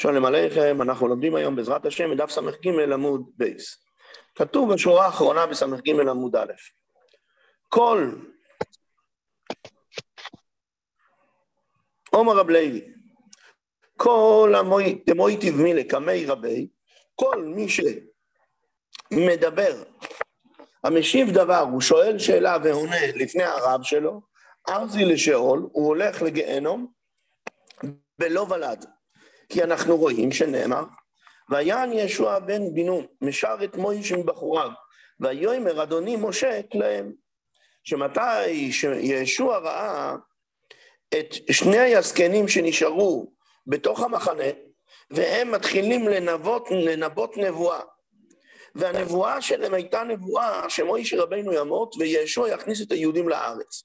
שלום עליכם, אנחנו לומדים היום בעזרת השם מדף ס"ג עמוד ב'. כתוב בשורה האחרונה בס"ג עמוד א', אומר רב לוי, כל דמותיב מילה קמי רביה, כל מי שמדבר, המשיב דבר, הוא שואל שאלה ועונה לפני הרב שלו, אזיל לשאול, הוא הולך לגיהנום בלא ולד. כי אנחנו רואים שנאמר, ויען ישוע בן בינון, משר את מויש מבחוריו, ויאמר אדוני משה להם. שמתי שישוע ראה את שני הזקנים שנשארו בתוך המחנה, והם מתחילים לנבות, לנבות נבואה. והנבואה שלהם הייתה נבואה שמויש רבנו ימות וישוע יכניס את היהודים לארץ.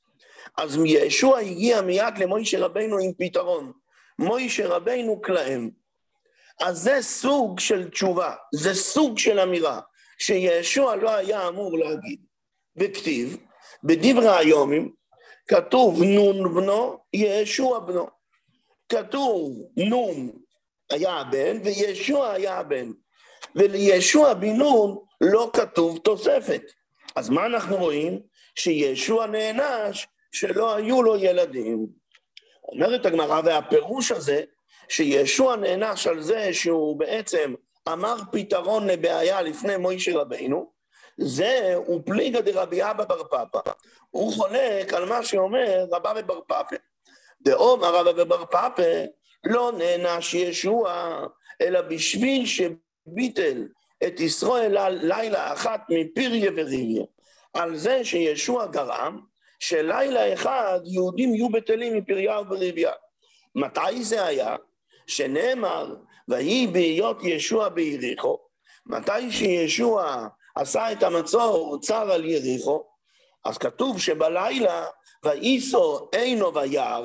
אז ישוע הגיע מיד למויש רבנו עם פתרון. מוישה רבינו כלהם. אז זה סוג של תשובה, זה סוג של אמירה, שישוע לא היה אמור להגיד. בכתיב, בדברי היומים, כתוב נון בנו, ישוע בנו. כתוב נון היה הבן, וישוע היה הבן. ולישוע בן נון לא כתוב תוספת. אז מה אנחנו רואים? שישוע נענש שלא היו לו ילדים. אומרת הגמרא, והפירוש הזה, שישוע נענש על זה שהוא בעצם אמר פתרון לבעיה לפני מוישה רבינו, זה הוא פליגא דרבי אבא בר פפא. הוא חולק על מה שאומר רבא ובר פפא. דאומר רבא ובר פפא לא נענש ישוע, אלא בשביל שביטל את ישראל לילה אחת מפיריה וריביה. על זה שישוע גרם שלילה אחד יהודים יהיו בטלים מפריה ובריביה. מתי זה היה? שנאמר, ויהי בהיות ישוע ביריחו, מתי שישוע עשה את המצור צר על יריחו, אז כתוב שבלילה ואיסו עינו וירא,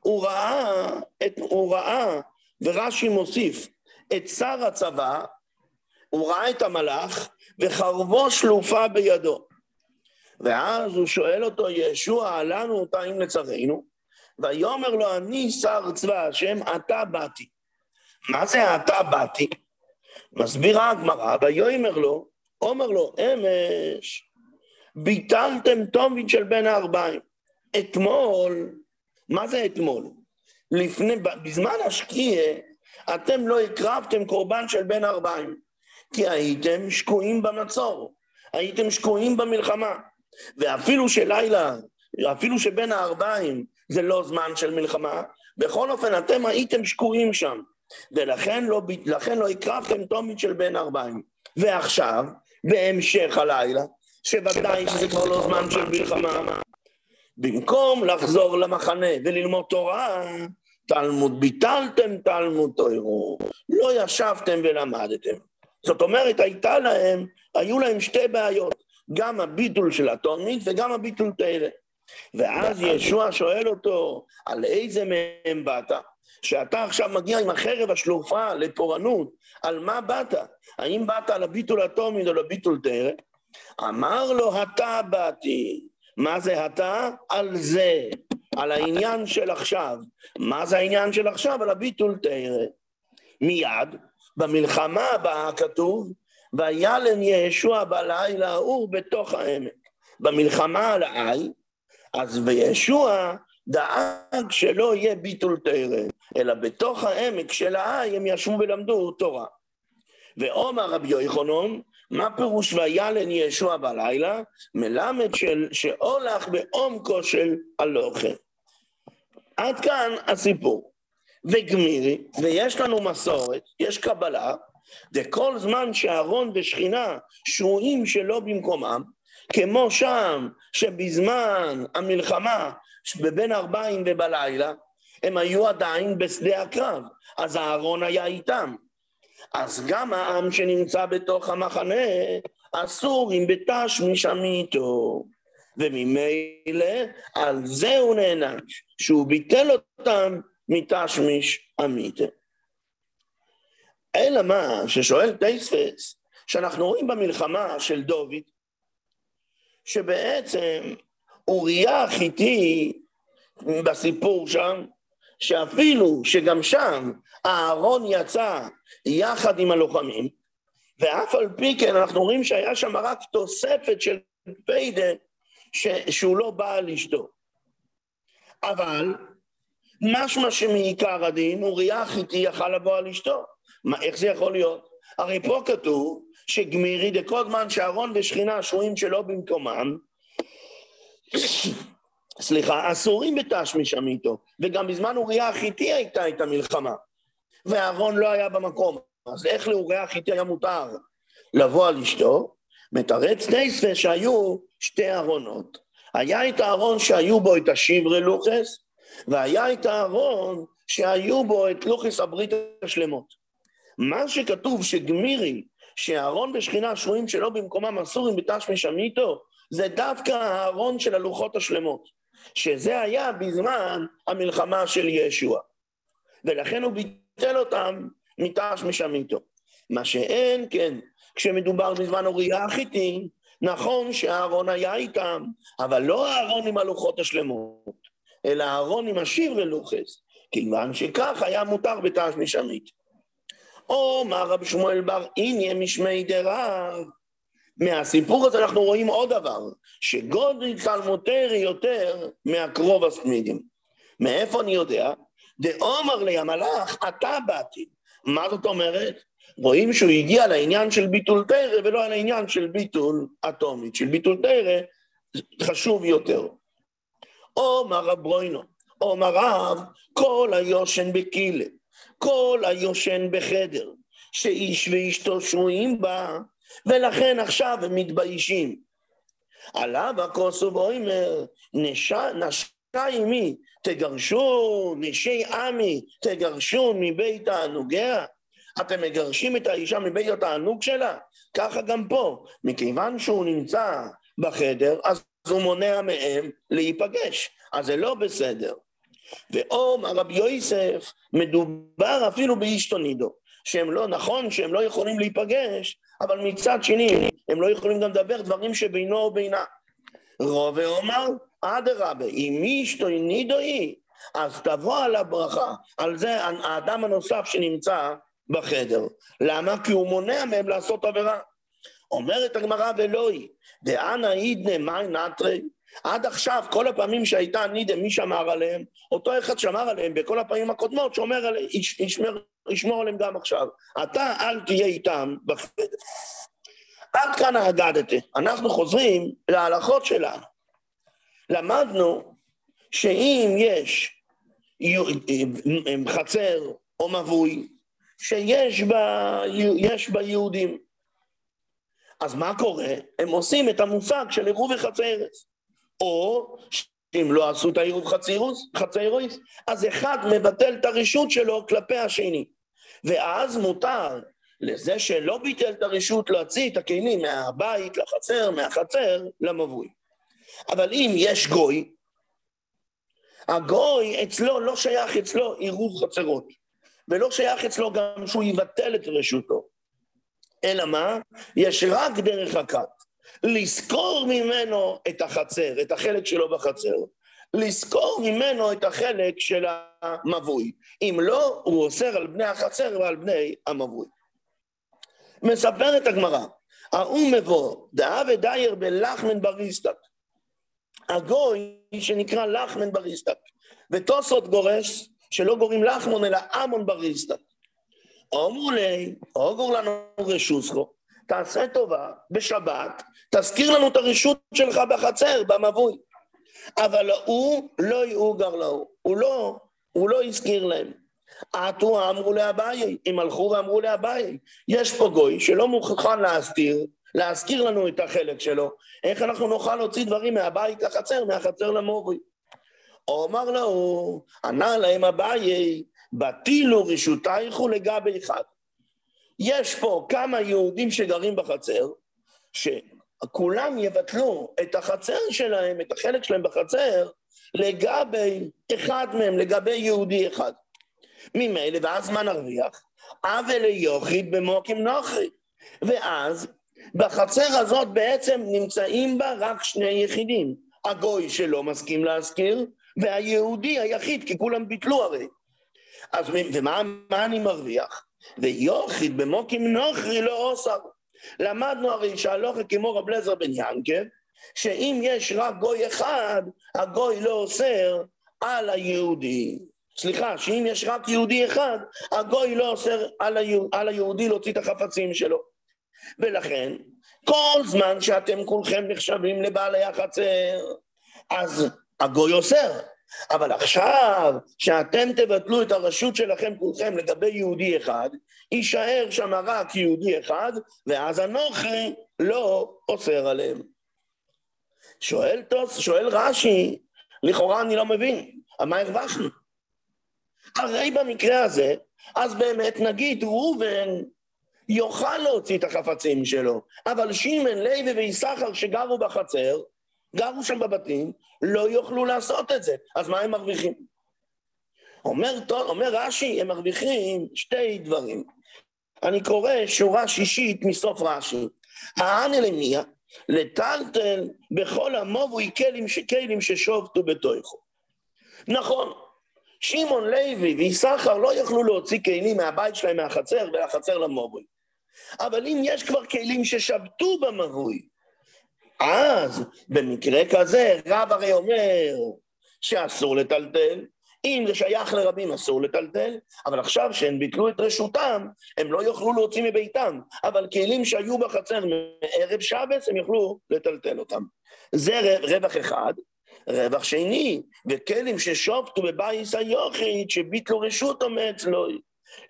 הוא ראה, את, הוא ראה, ורש"י מוסיף, את שר הצבא, הוא ראה את המלאך, וחרבו שלופה בידו. ואז הוא שואל אותו, ישוע, לנו אותה אם לצרינו? ויאמר לו, אני שר צבא השם, אתה באתי. מה זה אתה באתי? מסבירה הגמרא, ויאמר לו, אומר לו, אמש, ביטלתם תומית של בין הארבעים. אתמול, מה זה אתמול? לפני, בזמן השקיע, אתם לא הקרבתם קורבן של בין הארבעים, כי הייתם שקועים במצור, הייתם שקועים במלחמה. ואפילו שלילה, אפילו שבין הארבעים זה לא זמן של מלחמה, בכל אופן אתם הייתם שקועים שם, ולכן לא, לא הקרבתם תומית של בין הארבעים. ועכשיו, בהמשך הלילה, שוודאי שזה כבר לא זמן של מלחמה, במקום לחזור למחנה וללמוד תורה, תלמוד ביטלתם תלמוד תוירו, לא ישבתם ולמדתם. זאת אומרת, הייתה להם, היו להם שתי בעיות. גם הביטול של התומית וגם הביטול תרא. ואז ישוע שואל אותו, על איזה מהם באת? שאתה עכשיו מגיע עם החרב השלופה לפורענות, על מה באת? האם באת על הביטול התומית או לביטול תרא? אמר לו, אתה באתי. מה זה אתה? על זה, על העניין של עכשיו. מה זה העניין של עכשיו? על הביטול תרא. מיד, במלחמה הבאה כתוב, וילן ישוע בלילה ההוא בתוך העמק. במלחמה על העי, אז וישוע דאג שלא יהיה ביטול תרא, אלא בתוך העמק של העי הם ישבו ולמדו תורה. ועומר רבי יוחנן, מה פירוש וילן ישוע בלילה? מלמד של, שהולך בעומקו של הלוכה. עד כאן הסיפור. וגמירי, ויש לנו מסורת, יש קבלה, וכל זמן שאהרון ושכינה שרויים שלא במקומם, כמו שם שבזמן המלחמה בבין ארבעים ובלילה, הם היו עדיין בשדה הקרב, אז אהרון היה איתם. אז גם העם שנמצא בתוך המחנה אסור אם בתש משמיתו. וממילא על זה הוא נענש, שהוא ביטל אותם מתשמיש עמיתה. אלא מה ששואל טייספס, שאנחנו רואים במלחמה של דוד, שבעצם אוריה החיתי בסיפור שם, שאפילו שגם שם אהרון יצא יחד עם הלוחמים, ואף על פי כן אנחנו רואים שהיה שם רק תוספת של פיידה ש... שהוא לא בא על אשתו. אבל משמע שמעיקר הדין אוריה החיתי יכל לבוא על אשתו. מה, איך זה יכול להיות? הרי פה כתוב שגמירי דכל זמן שאהרון ושכינה שוהים שלא במקומם, סליחה, אסורים בתשמיש עמיתו, וגם בזמן אוריה החיתי הייתה את המלחמה, ואהרון לא היה במקום, אז איך לאוריה החיתי היה מותר לבוא על אשתו? מתרץ נייספה שהיו שתי ארונות. היה את הארון שהיו בו את השברי לוחס, והיה את הארון שהיו בו את לוחס הברית השלמות. מה שכתוב שגמירי, שאהרון ושכינה שרויים שלא במקומם אסורים בתשמיש עמיתו, זה דווקא הארון של הלוחות השלמות, שזה היה בזמן המלחמה של ישוע. ולכן הוא ביטל אותם מתשמיש עמיתו. מה שאין, כן, כשמדובר בזמן אוריה החיטי, נכון שאהרון היה איתם, אבל לא אהרון עם הלוחות השלמות, אלא אהרון עם השיר ללוחס, כיוון שכך היה מותר בתשמיש עמית. או מה רבי שמואל בר איניה משמי דרב. מהסיפור הזה אנחנו רואים עוד דבר, שגודל תלמותרי יותר מהקרוב הסמידים. מאיפה אני יודע? דאומר לי המלאך, אתה באתי. מה זאת אומרת? רואים שהוא הגיע לעניין של ביטול תרא ולא לעניין של ביטול אטומית. של ביטול תרא חשוב יותר. או מר ברוינו, או מרב, כל היושן בקילה, כל היושן בחדר, שאיש ואשתו שרויים בה, ולכן עכשיו הם מתביישים. עליו הכוסו ואומר, נשה, נשה עמי, תגרשו, נשי עמי, תגרשו מבית הנוגע. אתם מגרשים את האישה מבית התענוג שלה? ככה גם פה. מכיוון שהוא נמצא בחדר, אז הוא מונע מהם להיפגש. אז זה לא בסדר. ואומר רבי יוסף, מדובר אפילו באיש תונידו, שהם לא, נכון שהם לא יכולים להיפגש, אבל מצד שני, הם לא יכולים גם לדבר דברים שבינו ובינה. רובה אומר, אדרבה, אם איש תונידו היא, אז תבוא על הברכה, על זה האדם הנוסף שנמצא בחדר. למה? כי הוא מונע מהם לעשות עבירה. אומרת הגמרא ולואי, דאנה אידנה מאי נטרי, עד עכשיו, כל הפעמים שהייתה נידה, מי שמר עליהם? אותו אחד שמר עליהם בכל הפעמים הקודמות, שאומר עליהם, ישמר, ישמור עליהם גם עכשיו. אתה אל תהיה איתם בחדר. עד כאן האגדתי. אנחנו חוזרים להלכות שלנו. למדנו שאם יש חצר או מבוי, שיש בה, בה יהודים. אז מה קורה? הם עושים את המושג של עירוב וחצרס. או שאם לא עשו את העירוב חצרויס, אז אחד מבטל את הרשות שלו כלפי השני. ואז מותר לזה שלא ביטל את הרשות להוציא את הכלים מהבית לחצר, מהחצר למבוי. אבל אם יש גוי, הגוי אצלו לא שייך אצלו עירוב חצרות. ולא שייך אצלו גם שהוא יבטל את רשותו. אלא מה? יש רק דרך אחת, לזכור ממנו את החצר, את החלק שלו בחצר. לזכור ממנו את החלק של המבוי. אם לא, הוא אוסר על בני החצר ועל בני המבוי. מספרת הגמרא, ההוא מבוא, דאה ודייר בלחמן בריסטק. הגוי שנקרא לחמן בריסטק. ותוסות גורס שלא גורים לחמון אלא אמון בריסטה. אמרו לי, אוגור לנו רשוסכו, תעשה טובה, בשבת, תזכיר לנו את הרשות שלך בחצר, במבוי. אבל הוא לא יאוגר לו, הוא לא, הוא לא הזכיר להם. עטו אמרו לאביי, הם הלכו ואמרו לאביי, יש פה גוי שלא מוכן להסתיר, להזכיר לנו את החלק שלו, איך אנחנו נוכל להוציא דברים מהבית לחצר, מהחצר למובוי. אומר לו, ענה להם אביי, בטילו רשותייך לגבי אחד. יש פה כמה יהודים שגרים בחצר, שכולם יבטלו את החצר שלהם, את החלק שלהם בחצר, לגבי אחד מהם, לגבי יהודי אחד. ממילא, ואז מה נרוויח? עוול ליוחיד במוקים נוחי. ואז בחצר הזאת בעצם נמצאים בה רק שני יחידים. הגוי שלא מסכים להזכיר, והיהודי היחיד, כי כולם ביטלו הרי. אז ומה אני מרוויח? ויוחיד במוקים נוכרי לא אוסר. למדנו הרי שהלוכה כמו רב לזר בן ינקב, שאם יש רק גוי אחד, הגוי לא אוסר על היהודי. סליחה, שאם יש רק יהודי אחד, הגוי לא אוסר על, היהוד, על היהודי להוציא את החפצים שלו. ולכן, כל זמן שאתם כולכם נחשבים לבעלי החצר, אז הגוי אוסר. אבל עכשיו, שאתם תבטלו את הרשות שלכם כולכם לגבי יהודי אחד, יישאר שם רק יהודי אחד, ואז הנוכרי לא אוסר עליהם. שואל תוס, שואל רש"י, לכאורה אני לא מבין, אבל מה הרווחנו? הרי במקרה הזה, אז באמת נגיד ראובן יוכל להוציא את החפצים שלו, אבל שמן, לוי ויששכר שגרו בחצר, גרו שם בבתים, לא יוכלו לעשות את זה. אז מה הם מרוויחים? אומר, אומר רש"י, הם מרוויחים שתי דברים. אני קורא שורה שישית מסוף רש"י. האנה למיה, לטלטל בכל המובוי כלים, כלים ששובתו בתוכו. נכון, שמעון לוי ויששכר לא יכלו להוציא כלים מהבית שלהם מהחצר והחצר למובוי. אבל אם יש כבר כלים ששבתו במבוי, אז במקרה כזה רב הרי אומר שאסור לטלטל, אם זה שייך לרבים אסור לטלטל, אבל עכשיו שהם ביטלו את רשותם, הם לא יוכלו להוציא מביתם, אבל כלים שהיו בחצר מערב שבס, הם יוכלו לטלטל אותם. זה רווח אחד. רווח שני, וכלים ששופטו בבייס היוחיד, שביטלו רשות עומד אצלו,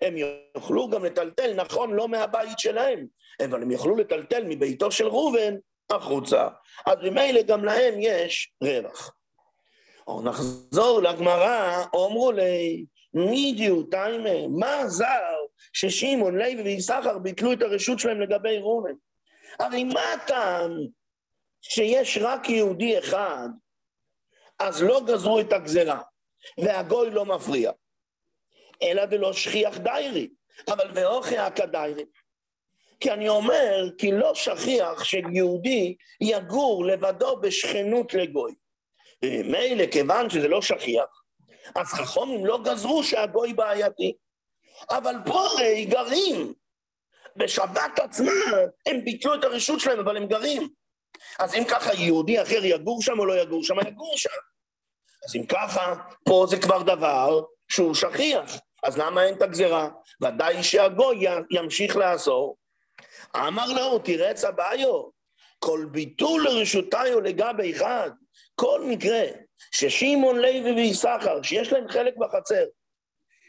הם יוכלו גם לטלטל, נכון, לא מהבית שלהם, אבל הם יוכלו לטלטל מביתו של ראובן החוצה. אז ממילא גם להם יש רווח. או נחזור לגמרא, אמרו לי, מי דיו טיימה, מה זר ששמעון, לוי ויששכר ביטלו את הרשות שלהם לגבי ראובן? הרי מה הטעם שיש רק יהודי אחד, אז לא גזרו את הגזרה, והגוי לא מפריע, אלא דלא שכיח דיירי, אבל ואוכי הכדיירי. כי אני אומר, כי לא שכיח שיהודי יגור לבדו בשכנות לגוי. וממילא, כיוון שזה לא שכיח, אז חכומים לא גזרו שהגוי בעייתי. אבל פה הרי גרים. בשבת עצמה הם ביטלו את הרשות שלהם, אבל הם גרים. אז אם ככה יהודי אחר יגור שם או לא יגור שם, יגור שם. אז אם ככה, פה זה כבר דבר שהוא שכיח. אז למה אין את הגזירה? ודאי שהגוי ימשיך לאסור. אמר לו, תראה את סביו, כל ביטול לרשותיו לגבי אחד, כל מקרה ששמעון לוי ויששכר, שיש להם חלק בחצר,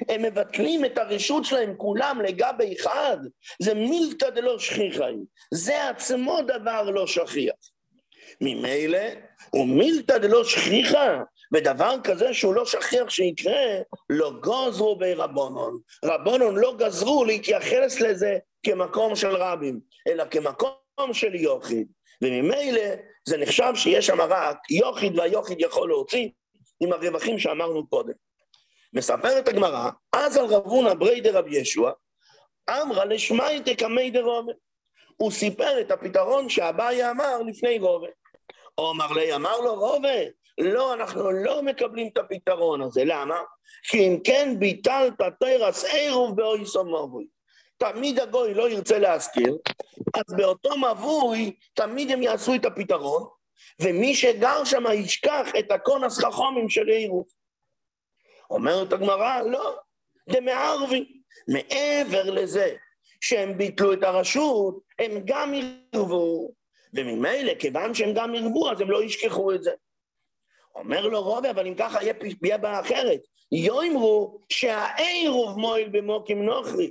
הם מבטלים את הרשות שלהם כולם לגבי אחד, זה מילתא דלא שכיחי, זה עצמו דבר לא שכיח. ממילא, ומילתא דלא שכיחה, ודבר כזה שהוא לא שכיח שיקרה, לא גוזרו ברבונון. רבונון לא גזרו להתייחס לזה כמקום של רבים, אלא כמקום של יוחיד. וממילא זה נחשב שיש שם רק יוחיד והיוחיד יכול להוציא עם הרווחים שאמרנו קודם. מספרת הגמרא, אז על רבונה ברי דרב ישוע, אמרה לשמי תקמי דרובה. הוא סיפר את הפתרון שאביי אמר לפני רובה. אמר לי, אמר לו רובה, לא, אנחנו לא מקבלים את הפתרון הזה, למה? כי אם כן ביטלת תרס עירוב באויסו מבוי. תמיד הגוי לא ירצה להזכיר, אז באותו מבוי תמיד הם יעשו את הפתרון, ומי שגר שם ישכח את הקונס חכומים של עירוב. אומרת הגמרא, לא, דמערבי. מעבר לזה שהם ביטלו את הרשות, הם גם ירבו, וממילא, כיוון שהם גם ירבו, אז הם לא ישכחו את זה. אומר לו רובי, אבל אם ככה יהיה בעיה אחרת. יאמרו שהעירוב מועיל במוקים נוכרי.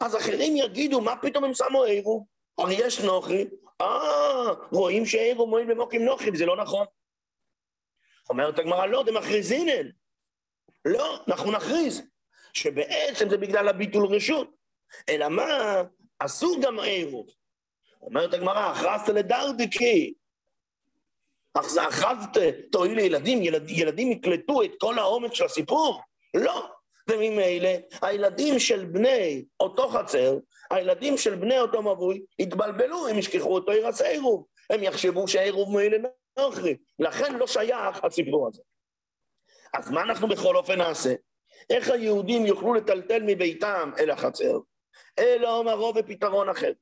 אז אחרים יגידו, מה פתאום הם שמו עירוב? הרי יש נוכרי. אה, רואים שעירוב מועיל במוקים נוכרי, זה לא נכון. אומרת הגמרא, לא, אתם מכריזינן. לא, אנחנו נכריז שבעצם זה בגלל הביטול רשות. אלא מה? אסור גם עירוב. אומרת הגמרא, הכרזת לדרדיקי. הכרזת, תועיל לילדים, ילד, ילדים יקלטו את כל העומק של הסיפור? לא. וממילא הילדים של בני אותו חצר, הילדים של בני אותו מבוי, יתבלבלו, הם ישכחו אותו ירס עירוב. הם יחשבו שהעירוב מועיל לנוכרי. לכן לא שייך הסיפור הזה. אז מה אנחנו בכל אופן נעשה? איך היהודים יוכלו לטלטל מביתם אל החצר? אלא אומרו בפתרון אחר.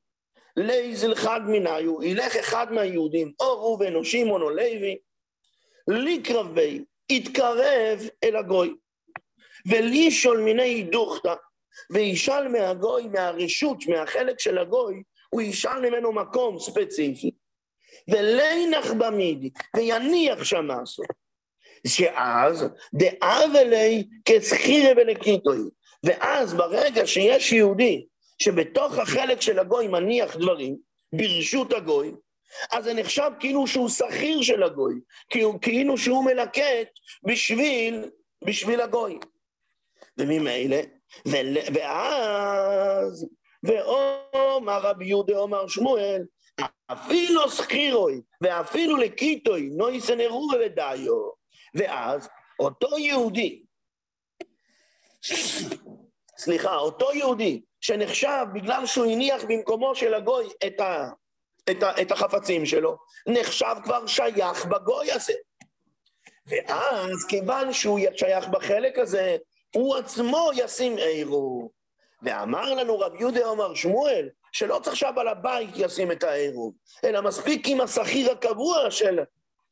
לייזל חד מניו, ילך אחד מהיהודים, או ראובן או שמעון או לוי, לקרבי, יתקרב אל הגוי, ולישול מיני דוכתא, וישאל מהגוי, מהרשות, מהחלק של הגוי, הוא ישאל ממנו מקום ספציפי, ולינח במידי, ויניח שם מעשו. שאז דאבלי כסחירי ולקיטוי. ואז ברגע שיש יהודי שבתוך החלק של הגוי מניח דברים, ברשות הגוי, אז זה נחשב כאילו שהוא שכיר של הגוי, כאילו שהוא מלקט בשביל, בשביל הגוי. וממילא, ואז, ואומר רבי יהודה אומר שמואל, אפילו שכירוי ואפילו לקיטוי נויסן אירוע ודיו. ואז אותו יהודי, סליחה, אותו יהודי שנחשב בגלל שהוא הניח במקומו של הגוי את, ה, את, ה, את החפצים שלו, נחשב כבר שייך בגוי הזה. ואז כיוון שהוא שייך בחלק הזה, הוא עצמו ישים עירוב. ואמר לנו רב יהודה עומר שמואל, שלא צריך שהבעל הבית ישים את העירוב, אלא מספיק עם השכיר הקבוע של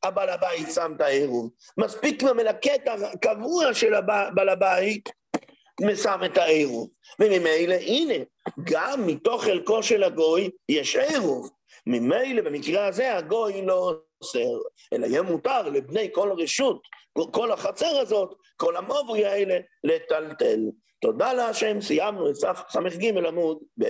הבעל הבית שם את העירוב. מספיק עם המלקט הקבוע של הבעל הבית שם את העירוב. וממילא, הנה, גם מתוך חלקו של הגוי יש עירוב. ממילא במקרה הזה הגוי לא אוסר, אלא יהיה מותר לבני כל רשות, כל החצר הזאת, כל המוברי האלה, לטלטל. תודה להשם, סיימנו את ס"ג עמוד ב'.